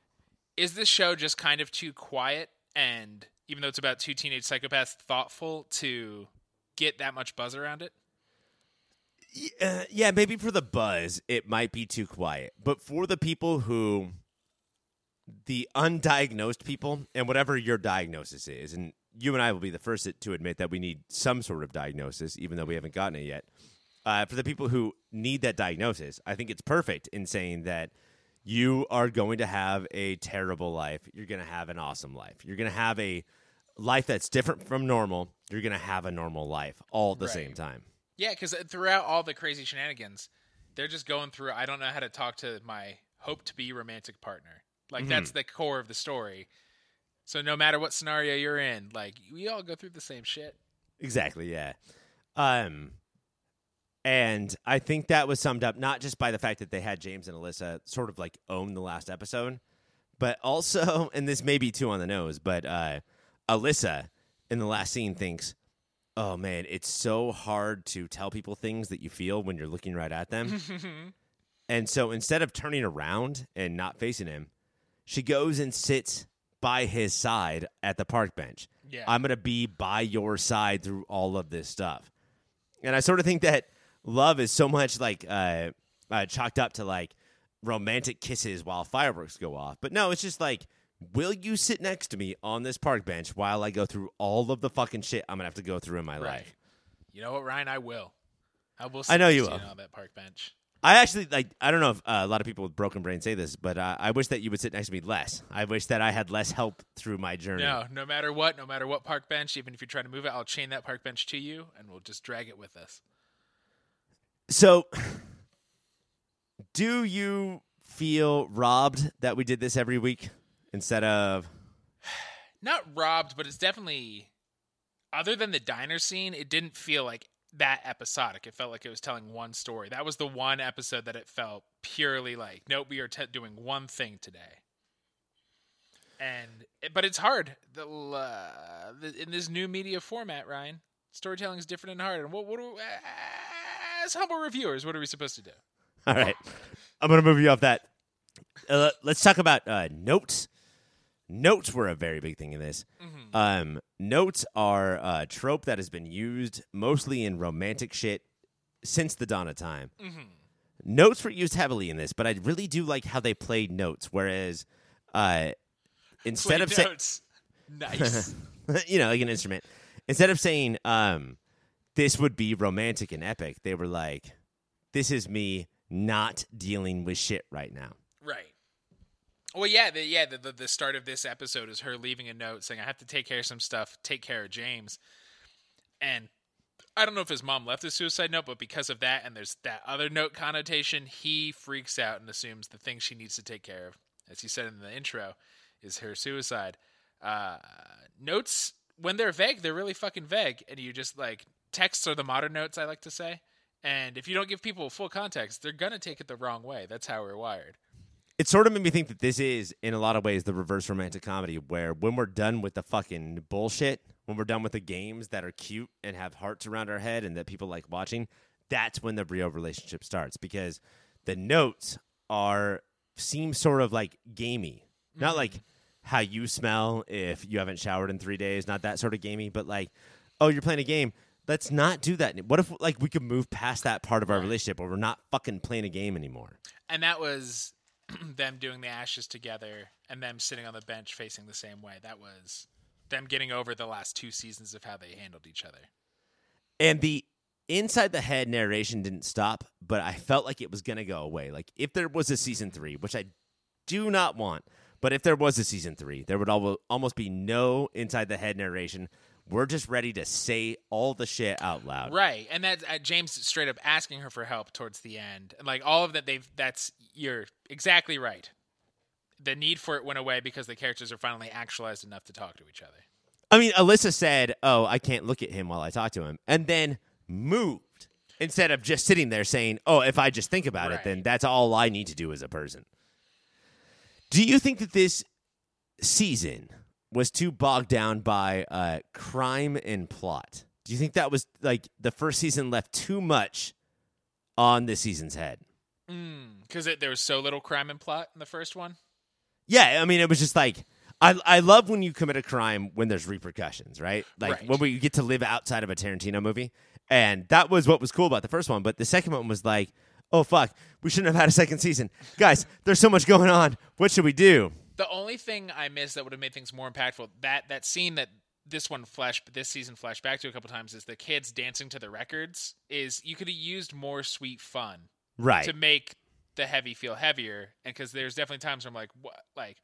is this show just kind of too quiet and even though it's about two teenage psychopaths, thoughtful to get that much buzz around it? Uh, yeah, maybe for the buzz, it might be too quiet. But for the people who, the undiagnosed people, and whatever your diagnosis is, and you and I will be the first to admit that we need some sort of diagnosis, even though we haven't gotten it yet. Uh, for the people who need that diagnosis, I think it's perfect in saying that you are going to have a terrible life. You're going to have an awesome life. You're going to have a life that's different from normal. You're going to have a normal life all at the Right. same time. Yeah, because throughout all the crazy shenanigans, they're just going through. I don't know how to talk to my hope to be romantic partner. Like that's the core of the story. So no matter what scenario you're in, like we all go through the same shit. Exactly, yeah. Um and I think that was summed up not just by the fact that they had James and Alyssa sort of like own the last episode, but also, and this may be too on the nose, but uh Alyssa in the last scene thinks, Oh man, it's so hard to tell people things that you feel when you're looking right at them. and so instead of turning around and not facing him, she goes and sits by his side at the park bench. Yeah. I'm going to be by your side through all of this stuff. And I sort of think that love is so much like uh, uh, chalked up to like romantic kisses while fireworks go off. But no, it's just like, will you sit next to me on this park bench while I go through all of the fucking shit I'm going to have to go through in my Right. life? You know what, Ryan? I will. I will. I know you will. on that park bench. I actually like. I don't know if uh, a lot of people with broken brains say this, but uh, I wish that you would sit next to me less. I wish that I had less help through my journey. No, no matter what, no matter what park bench, even if you try to move it, I'll chain that park bench to you, and we'll just drag it with us. So, do you feel robbed that we did this every week instead of? Not robbed, but it's definitely. Other than the diner scene, it didn't feel like that episodic. It felt like it was telling one story. That was the one episode that it felt purely like, nope, we are doing one thing today. And but it's hard. The, uh, in this new media format, Ryan, storytelling is different and hard. And what what do, as humble reviewers, what are we supposed to do? All right, I'm gonna move you off that. Uh, let's talk about uh, notes. Notes were a very big thing in this. Um, notes are a trope that has been used mostly in romantic shit since the dawn of time. Notes were used heavily in this, but I really do like how they played notes. Whereas, uh, instead Play of saying, notes. nice. you know, like an instrument. Instead of saying, um, this would be romantic and epic, they were like, this is me not dealing with shit right now. Right. Well, yeah, the, yeah. The, the the start of this episode is her leaving a note saying, "I have to take care of some stuff. Take care of James." And I don't know if his mom left a suicide note, but because of that, and there's that other note connotation, he freaks out and assumes the thing she needs to take care of, as he said in the intro, is her suicide. Uh, notes when they're vague, they're really fucking vague, and you just like texts are the modern notes. I like to say. And if you don't give people full context, they're gonna take it the wrong way. That's how we're wired. It sort of made me think that this is, in a lot of ways, the reverse romantic comedy, where when we're done with the fucking bullshit, when we're done with the games that are cute and have hearts around our head and that people like watching, that's when the real relationship starts because the notes are seem sort of like gamey. Not mm-hmm. like how you smell if you haven't showered in 3 days, not that sort of gamey, but like oh, you're playing a game. Let's not do that. What if like we could move past that part of our relationship where we're not fucking playing a game anymore? And that was them doing the ashes together and them sitting on the bench facing the same way. That was them getting over the last two seasons of how they handled each other. And the inside the head narration didn't stop, but I felt like it was going to go away. Like if there was a season 3, which I do not want, but if there was a season 3, there would almost be no inside the head narration. We're just ready to say all the shit out loud. Right, and that uh, James straight up asking her for help towards the end, and like all of that, they've that's you're exactly right. The need for it went away because the characters are finally actualized enough to talk to each other. I mean, Alyssa said, "Oh, I can't look at him while I talk to him," and then moved instead of just sitting there saying, "Oh, if I just think about it, then that's all I need to do as a person." Do you think that this season was too bogged down by uh, crime and plot? Do you think that was like the first season left too much on this season's head? Because there was so little crime and plot in the first one. Yeah, I mean, it was just like I I love when you commit a crime when there's repercussions, right? Like Right. when we get to live outside of a Tarantino movie, and that was what was cool about the first one. But the second one was like, oh fuck, we shouldn't have had a second season, guys. There's so much going on. What should we do? The only thing I missed that would have made things more impactful that that scene that this one flash this season flashed back to a couple times is the kids dancing to the records. Is you could have used more sweet fun Right. to make the heavy feel heavier, and because there's definitely times where I'm like, what, like,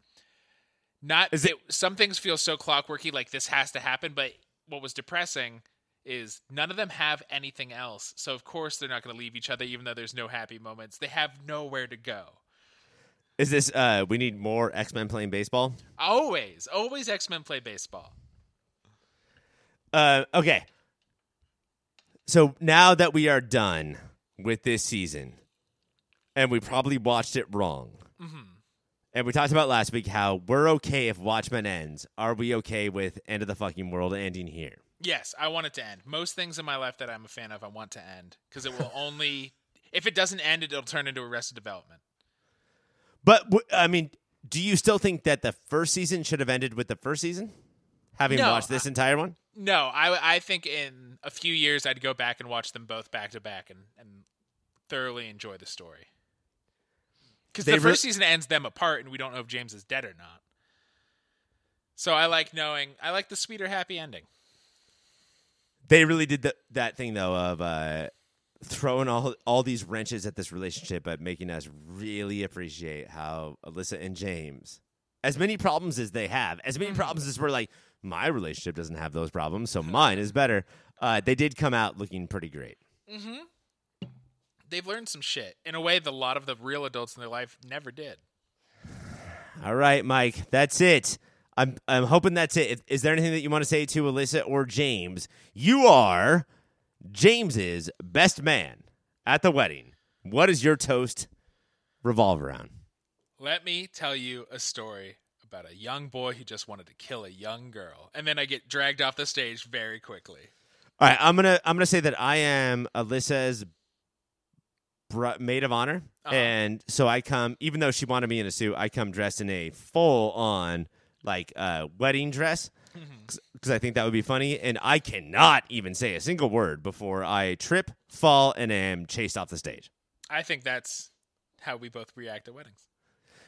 not Is it- it, some things feel so clockworky, like this has to happen. But what was depressing is none of them have anything else, so of course they're not going to leave each other, even though there's no happy moments. They have nowhere to go. Is this? uh We need more X Men playing baseball. Always, always X Men play baseball. Uh, okay. So now that we are done with this season, and we probably watched it wrong, and we talked about last week how we're okay if Watchmen ends. Are we okay with End of the Fucking World ending here? Yes, I want it to end. Most things in my life that I'm a fan of, I want to end because it will only. If it doesn't end, it'll turn into Arrested Development. But I mean, do you still think that the first season should have ended with the first season? Having No, watched this entire one, No, I I think in a few years I'd go back and watch them both back to back and and thoroughly enjoy the story. Because the re- first season ends them apart, and we don't know if James is dead or not. So I like knowing. I like the sweeter, happy ending. they really did the, that thing though of uh, throwing all all these wrenches at this relationship, but making us really appreciate how Alyssa and James, as many problems as they have, as many problems as we're like, my relationship doesn't have those problems, so mine is better. Uh, they did come out looking pretty great. mhm They've learned some shit in a way that a lot of the real adults in their life never did. All right, Mike, that's it. I'm I'm hoping that's it. Is there anything that you want to say to Alyssa or James? You are James's best man at the wedding. What does your toast revolve around? Let me tell you a story about a young boy who just wanted to kill a young girl, and then I get dragged off the stage very quickly. All right, I'm gonna I'm gonna say that I am Alyssa's br- maid of honor, Uh-huh. and so I come. Even though she wanted me in a suit, I come dressed in a full on like uh, wedding dress because I think that would be funny. And I cannot even say a single word before I trip, fall, and am chased off the stage. I think that's how we both react at weddings.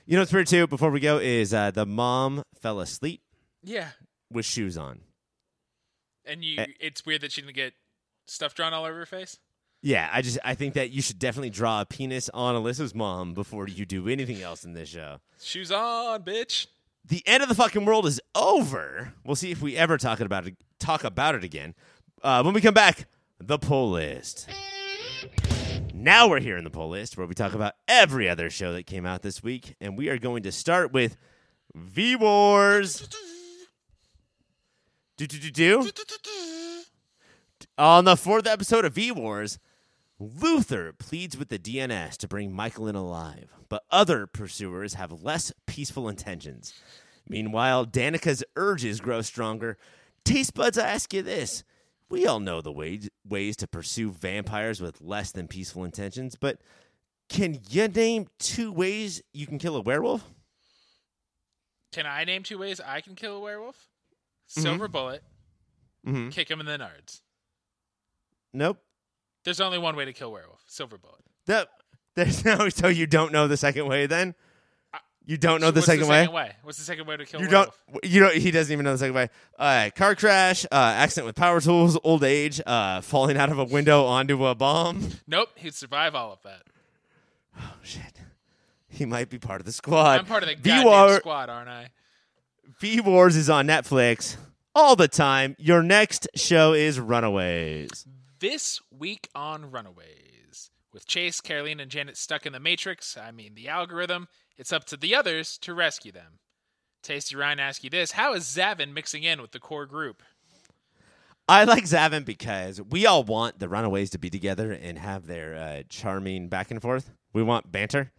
You know what's weird too? Before we go, is uh, the mom fell asleep Yeah, with shoes on. and you. It's weird that she didn't get stuff drawn all over her face. Yeah, I just I think that you should definitely draw a penis on Alyssa's mom before you do anything else in this show. Shoes on, bitch. The end of the fucking world is over. We'll see if we ever talk about it. Talk about it again uh, when we come back. The poll list. Now we're here in the poll list where we talk about every other show that came out this week, and we are going to start with V Wars. Do do do do. On the fourth episode of V Wars, Luther pleads with the DNS to bring Michael in alive, but other pursuers have less peaceful intentions. Meanwhile, Danica's urges grow stronger. Taste buds, I ask you this. We all know the ways, ways to pursue vampires with less than peaceful intentions, but can you name two ways you can kill a werewolf? Can I name two ways I can kill a werewolf? Mm-hmm. Silver bullet, Mhm. kick him in the nards. Nope. There's only one way to kill werewolf. Silver bullet. That, there's no, so you don't know the second way then? You don't know So the what's second the way? second way? What's the second way to kill You don't. werewolf? You don't. He doesn't even know the second way. Uh, car crash, uh, accident with power tools, old age, uh, falling out of a window onto a bomb. Nope, he'd survive all of that. Oh shit. He might be part of the squad. I'm part of the V goddamn War, squad, aren't I? V Wars is on Netflix all the time. Your next show is Runaways. This week on Runaways, with Chase, Caroline, and Janet stuck in the Matrix, I mean the algorithm, it's up to the others to rescue them. Tasty Ryan asks you this How is Xavin mixing in with the core group? I like Xavin because we all want the Runaways to be together and have their uh, charming back and forth. We want banter.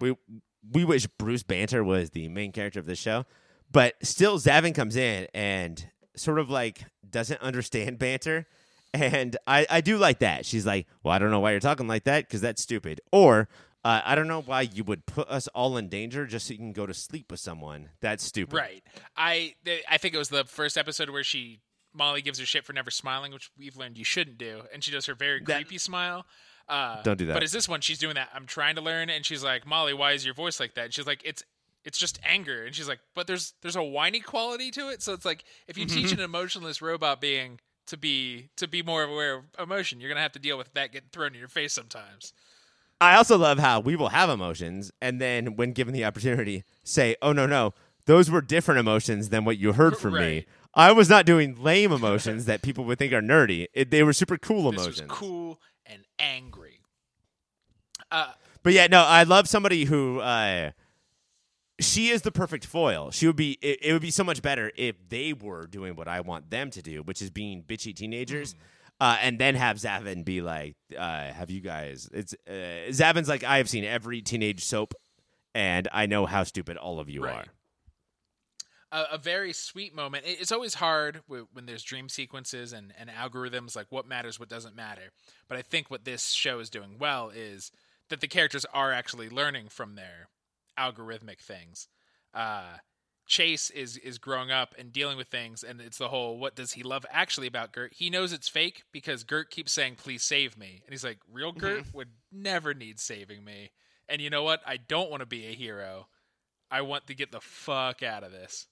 We we wish Bruce Banter was the main character of the show, but still Xavin comes in and sort of like doesn't understand banter, and I I do like that. She's like, well, I don't know why you're talking like that because that's stupid, or. Uh, I don't know why you would put us all in danger just so you can go to sleep with someone. That's stupid. Right. I th- I think it was the first episode where she Molly gives her shit for never smiling, which we've learned you shouldn't do, and she does her very That- creepy smile. Uh, Don't do that. But is this one she's doing that? I'm trying to learn, and she's like, Molly, why is your voice like that? And she's like, it's it's just anger, and she's like, but there's there's a whiny quality to it. So it's like if you teach an emotionless robot being to be to be more aware of emotion, you're gonna have to deal with that getting thrown in your face sometimes. I also love how we will have emotions, and then when given the opportunity, say, "Oh no, no, those were different emotions than what you heard from me." I was not doing lame emotions that people would think are nerdy. It, they were super cool This emotions. cool and angry. Uh, But yeah, no, I love somebody who uh, she is the perfect foil. She would be. It, it would be so much better if they were doing what I want them to do, which is being bitchy teenagers. Uh, and then have Xavin be like, uh, "Have you guys?" It's uh, Xavin's like, "I have seen every teenage soap, and I know how stupid all of you Right. are." a, a very sweet moment. It- It's always hard w- when there's dream sequences and, and algorithms, like what matters, what doesn't matter. But I think what this show is doing well is that the characters are actually learning from their algorithmic things. Uh, Chase is is growing up and dealing with things, and it's the whole "what does he love?" actually about Gert. He knows it's fake because Gert keeps saying, "Please save me," and he's like, "Real Gert would never need saving me." And you know what? I don't want to be a hero. I want to get the fuck out of this.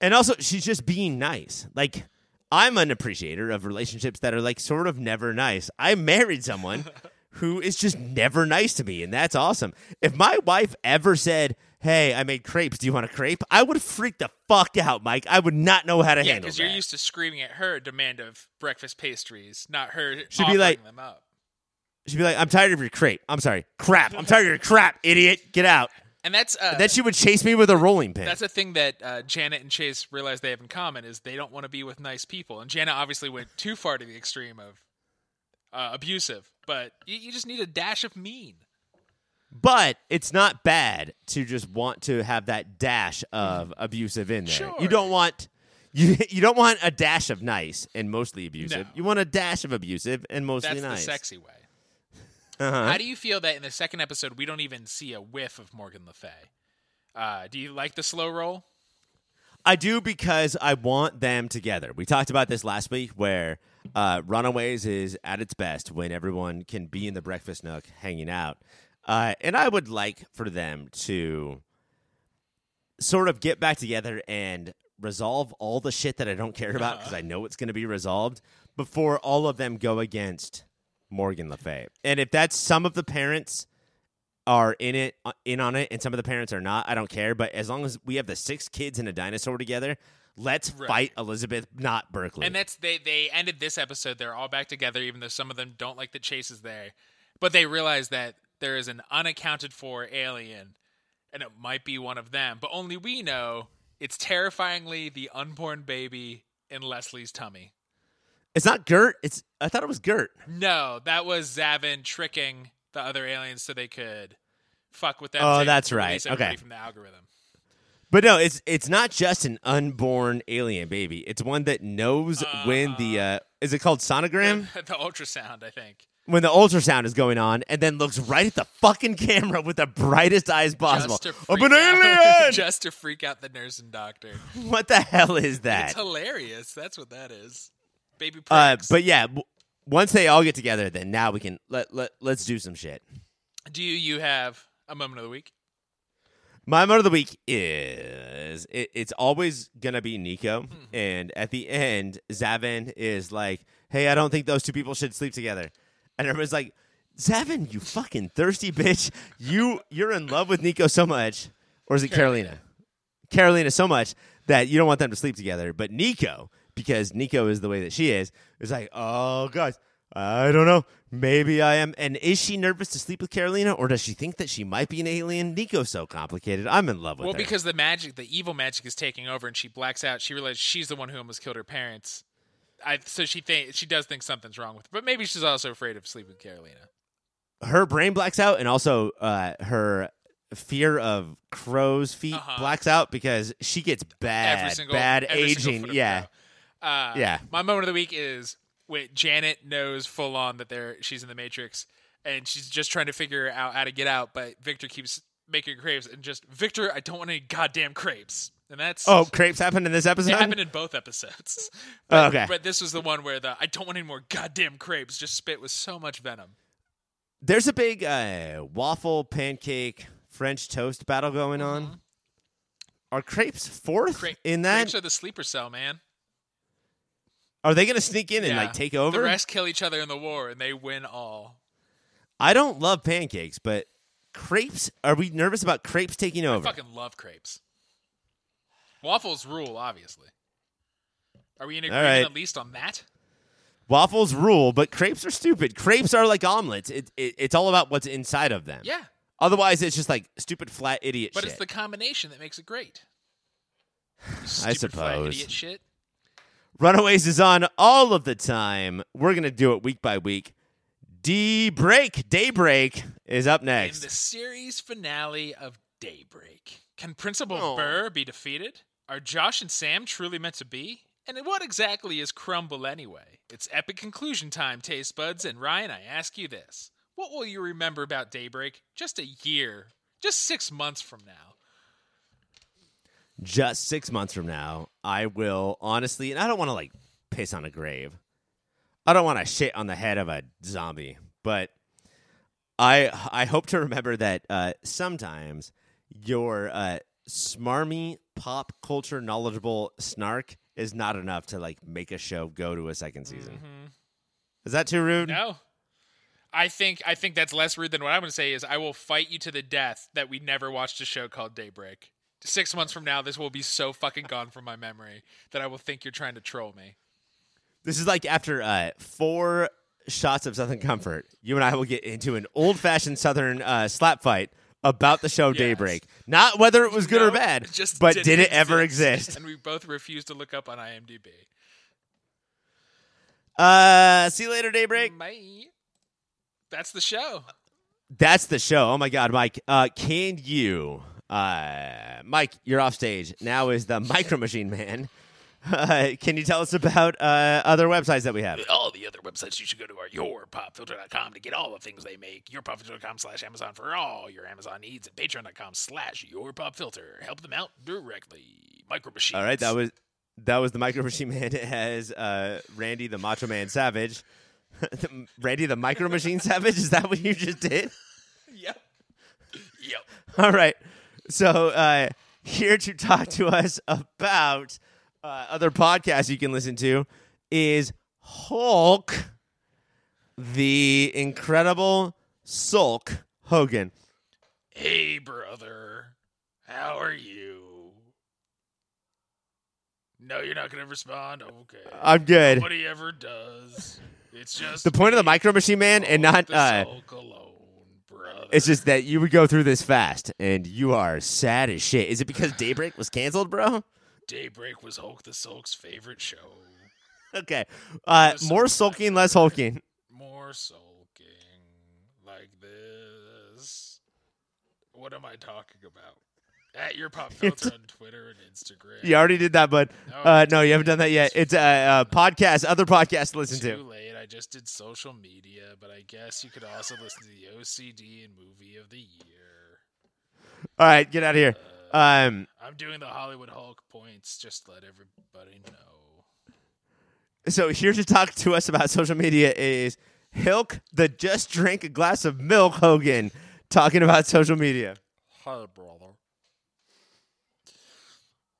And also, she's just being nice. Like, I'm an appreciator of relationships that are like sort of never nice. I married someone who is just never nice to me, and that's awesome. If my wife ever said, Hey, I made crepes, do you want a crepe? I would freak the fuck out, Mike. I would not know how to Yeah, handle because you're used to screaming at her demand of breakfast pastries, not her She'd be like- them up. She'd be like, I'm tired of your crepe. I'm sorry, crap. I'm tired of your crap, idiot. Get out. And that's uh, then she would chase me with a rolling pin. that's a thing that uh, Janet and Chase realize they have in common is they don't want to be with nice people. And Janet obviously went too far to the extreme of uh, abusive, but you, you just need a dash of mean. But it's not bad to just want to have that dash of abusive in there. Sure. You don't want you you don't want a dash of nice and mostly abusive. No. You want a dash of abusive and mostly That's nice. the sexy way. Uh-huh. How do you feel that in the second episode we don't even see a whiff of Morgan Le Fay? Uh, do you like the slow roll? I do because I want them together. We talked about this last week where uh, Runaways is at its best when everyone can be in the breakfast nook hanging out. Uh, and I would like for them to sort of get back together and resolve all the shit that I don't care about because I know it's going to be resolved before all of them go against Morgan Le Fay. And if that's some of the parents are in it uh, in on it and some of the parents are not i don't care but as long as we have the six kids and a dinosaur together let's Right. fight elizabeth not berkley And that's they they ended this episode. They're all back together, even though some of them don't like that Chase is there. But they realize that there is an unaccounted for alien, and it might be one of them. But only we know it's terrifyingly the unborn baby in Leslie's tummy. it's not gert it's i thought it was gert No, that was Xavin tricking the other aliens so they could fuck with them. Oh, that's right. Okay. From the algorithm. But no, it's it's not just an unborn alien baby. It's one that knows when the uh, is it called sonogram the ultrasound, I think. when the ultrasound is going on, and then looks right at the fucking camera with the brightest eyes possible. Just to freak an out, alien. just to freak out the nurse and doctor. what the hell is that? It's hilarious. That's what that is. Baby Uh, but yeah, w- once they all get together, then now we can let let let's do some shit. do you have a moment of the week? My moment of the week is it, it's always gonna be Nico, Mm-hmm. and at the end, Xavin is like, "Hey, I don't think those two people should sleep together," and everyone's like, "Xavin, you fucking thirsty bitch! You you're in love with Nico so much, or is it Karolina? Karolina so much that you don't want them to sleep together, but Nico, because Nico is the way that she is, is like, oh guys, I don't know. Maybe I am. And is she nervous to sleep with Karolina, or does she think that she might be an alien? Nico's so complicated. I'm in love with Well, her. Well, because the magic, the evil magic, is taking over, and she blacks out. She realizes she's the one who almost killed her parents. I so she think she does think something's wrong with her, but maybe she's also afraid of sleeping with Karolina. her brain blacks out, and also uh, her fear of crow's feet Uh-huh. blacks out because she gets bad, single bad aging. Yeah. Uh, Yeah. My moment of the week is when Janet knows full on that they're she's in the Matrix, and she's just trying to figure out how to get out, but Victor keeps making crepes, and just Victor, I don't want any goddamn crepes, and that's Oh, crepes happened in this episode. It happened in both episodes. Oh, But, okay. But this was the one where the I don't want any more goddamn crepes just spit with so much venom. There's a big uh, waffle, pancake, French toast battle going on. Are crepes fourth Cra- in that? crepes are the sleeper cell, man. Are they going to sneak in and like take over? The rest kill each other in the war, and they win all. I don't love pancakes, but crepes. Are we nervous about crepes taking over? I fucking love crepes. Waffles rule, obviously. Are we in agreement right. at least on that? Waffles rule, but crepes are stupid. Crepes are like omelets. It, it, it's all about what's inside of them. Yeah, Otherwise, it's just like stupid flat idiot but shit. it's the combination that makes it great. I stupid flat suppose. idiot shit. Runaways is on all of the time. We're gonna do it week by week. D break, daybreak is up In next. the series finale of Daybreak, can Principal Oh. Burr be defeated? Are Josh and Sam truly meant to be? And what exactly is Crumble anyway? It's epic conclusion time, taste buds. And Ryan, I ask you this: What will you remember about Daybreak just a year, just six months from now? Just six months from now, I will honestly, and I don't want to like piss on a grave. I don't want to shit on the head of a zombie, but I I hope to remember that uh, sometimes your uh, smarmy pop culture knowledgeable snark is not enough to like make a show go to a second season. Is that too rude? No. I think I think that's less rude than what I'm going to say is I will fight you to the death that we never watched a show called Daybreak. Six months from now, this will be so fucking gone from my memory that I will think you're trying to troll me. This is like after uh, four shots of Southern Comfort, you and I will get into an old fashioned Southern uh, slap fight about the show Daybreak. Not whether it was good or bad, just but did it ever exist? And we both refused to look up on IMDb. Uh, see you later, Daybreak. Bye. That's the show. That's the show. Oh my God, Mike. Uh, can you, uh, Mike? You're off stage now. Is the Micro Machine Man? Uh, can you tell us about uh, other websites that we have? all the other websites you should go to are yourpopfilter.com to get all the things they make yourpopfilter.com slash amazon for all your amazon needs and patreon.com slash yourpopfilter help them out directly micro machines All right, that was that was the Micro Machine Man as uh, Randy the Macho Man Savage. Randy the Micro Machine Savage. Is that what you just did? yep yep All right. So uh, here to talk to us about uh, other podcasts you can listen to is Hulk, the incredible Sulk Hogan. hey brother how are you no you're not gonna respond okay I'm good. nobody ever does it's just The point of the. Micro Machine Man and not uh, sulk alone, brother. it's just that you would go through this fast and you are sad as shit. Is it because Daybreak was canceled, bro? Daybreak was Hulk the Sulk's favorite show. Okay. Uh, more sulking, less hulking. More sulking like this. What am I talking about? At your pop filter on Twitter and Instagram. You already did that, but No, Uh, no, you haven't done that yet. It's a, a podcast, other podcast to listen Too to. late. I just did social media, but I guess you could also listen to the OCD and movie of the year. All right, get out of here. Um, I'm doing the Hollywood Hulk points. Just let everybody know. so here to talk to us about social media is Hilk, the just drank a glass of milk Hogan, talking about social media. Hey, brother.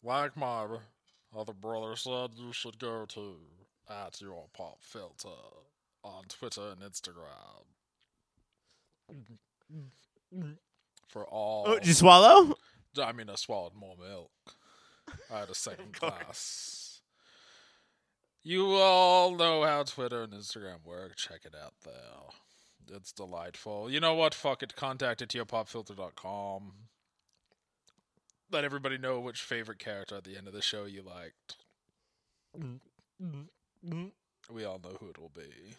Like my other brother said, you should go to at your pop filter on Twitter and Instagram. For all, Oh, did you swallow? I mean, I swallowed more milk. I had a second glass. You all know how Twitter and Instagram work. Check it out there. It's delightful. You know what? Fuck it. Contact at popfilter.com. Let everybody know which favorite character at the end of the show you liked. We all know who it will be.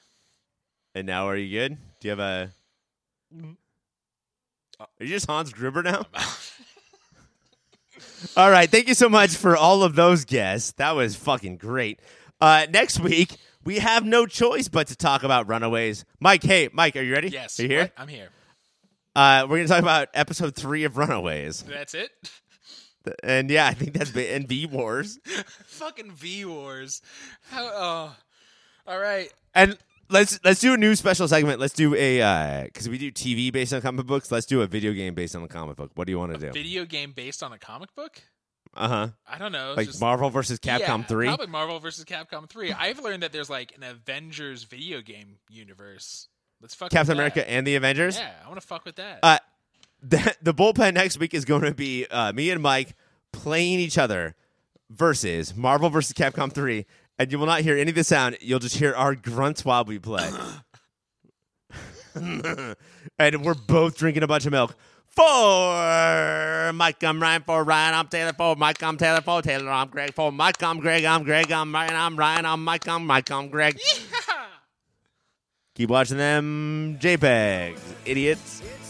And now, are you good? Do you have a? Are you just Hans Gruber now? All right. Thank you so much for all of those guests. That was fucking great. Uh, next week, we have no choice but to talk about Runaways. Mike, hey, Mike, are you ready? Yes. Are you here? what? I'm here. Uh, we're going to talk about episode three of Runaways. That's it? And yeah, I think that's ba- and V Wars. Fucking V Wars. How, oh. All right. And let's let's do a new special segment. Let's do a because we do TV based on comic books. Let's do a video game based on a comic book. What do you want to do? Video game based on a comic book? Uh huh. I don't know. Like just- Marvel versus Capcom Yeah, three. Probably Marvel versus Capcom 3. I've learned that there's like an Avengers video game universe. Let's fuck Captain America and the Avengers. Yeah, I want to fuck with that. Uh, the, the bullpen next week is going to be uh, me and Mike playing each other versus Marvel versus Capcom 3. And you will not hear any of the sound. You'll just hear our grunts while we play. and we're both drinking a bunch of milk. For Mike, I'm Ryan. For Ryan, I'm Taylor. For Mike, I'm Taylor. For Taylor, I'm Greg. For Mike, I'm Greg. I'm Greg. I'm Ryan. I'm Ryan. I'm Mike. I'm Mike. I'm Greg. Keep watching them JPEGs, idiots.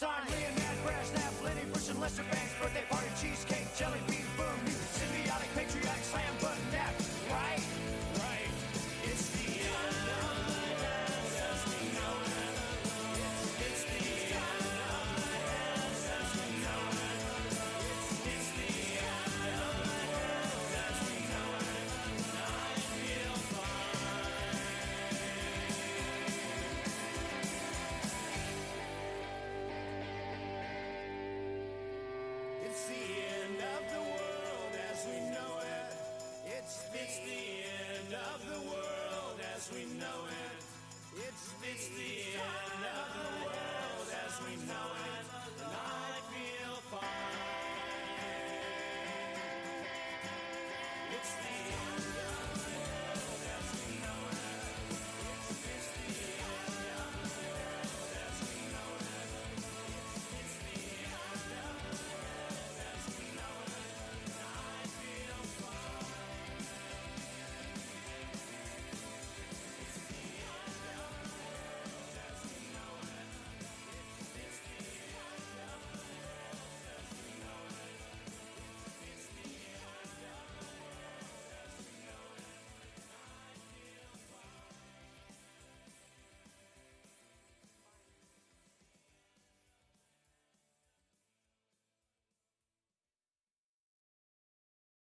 Leonard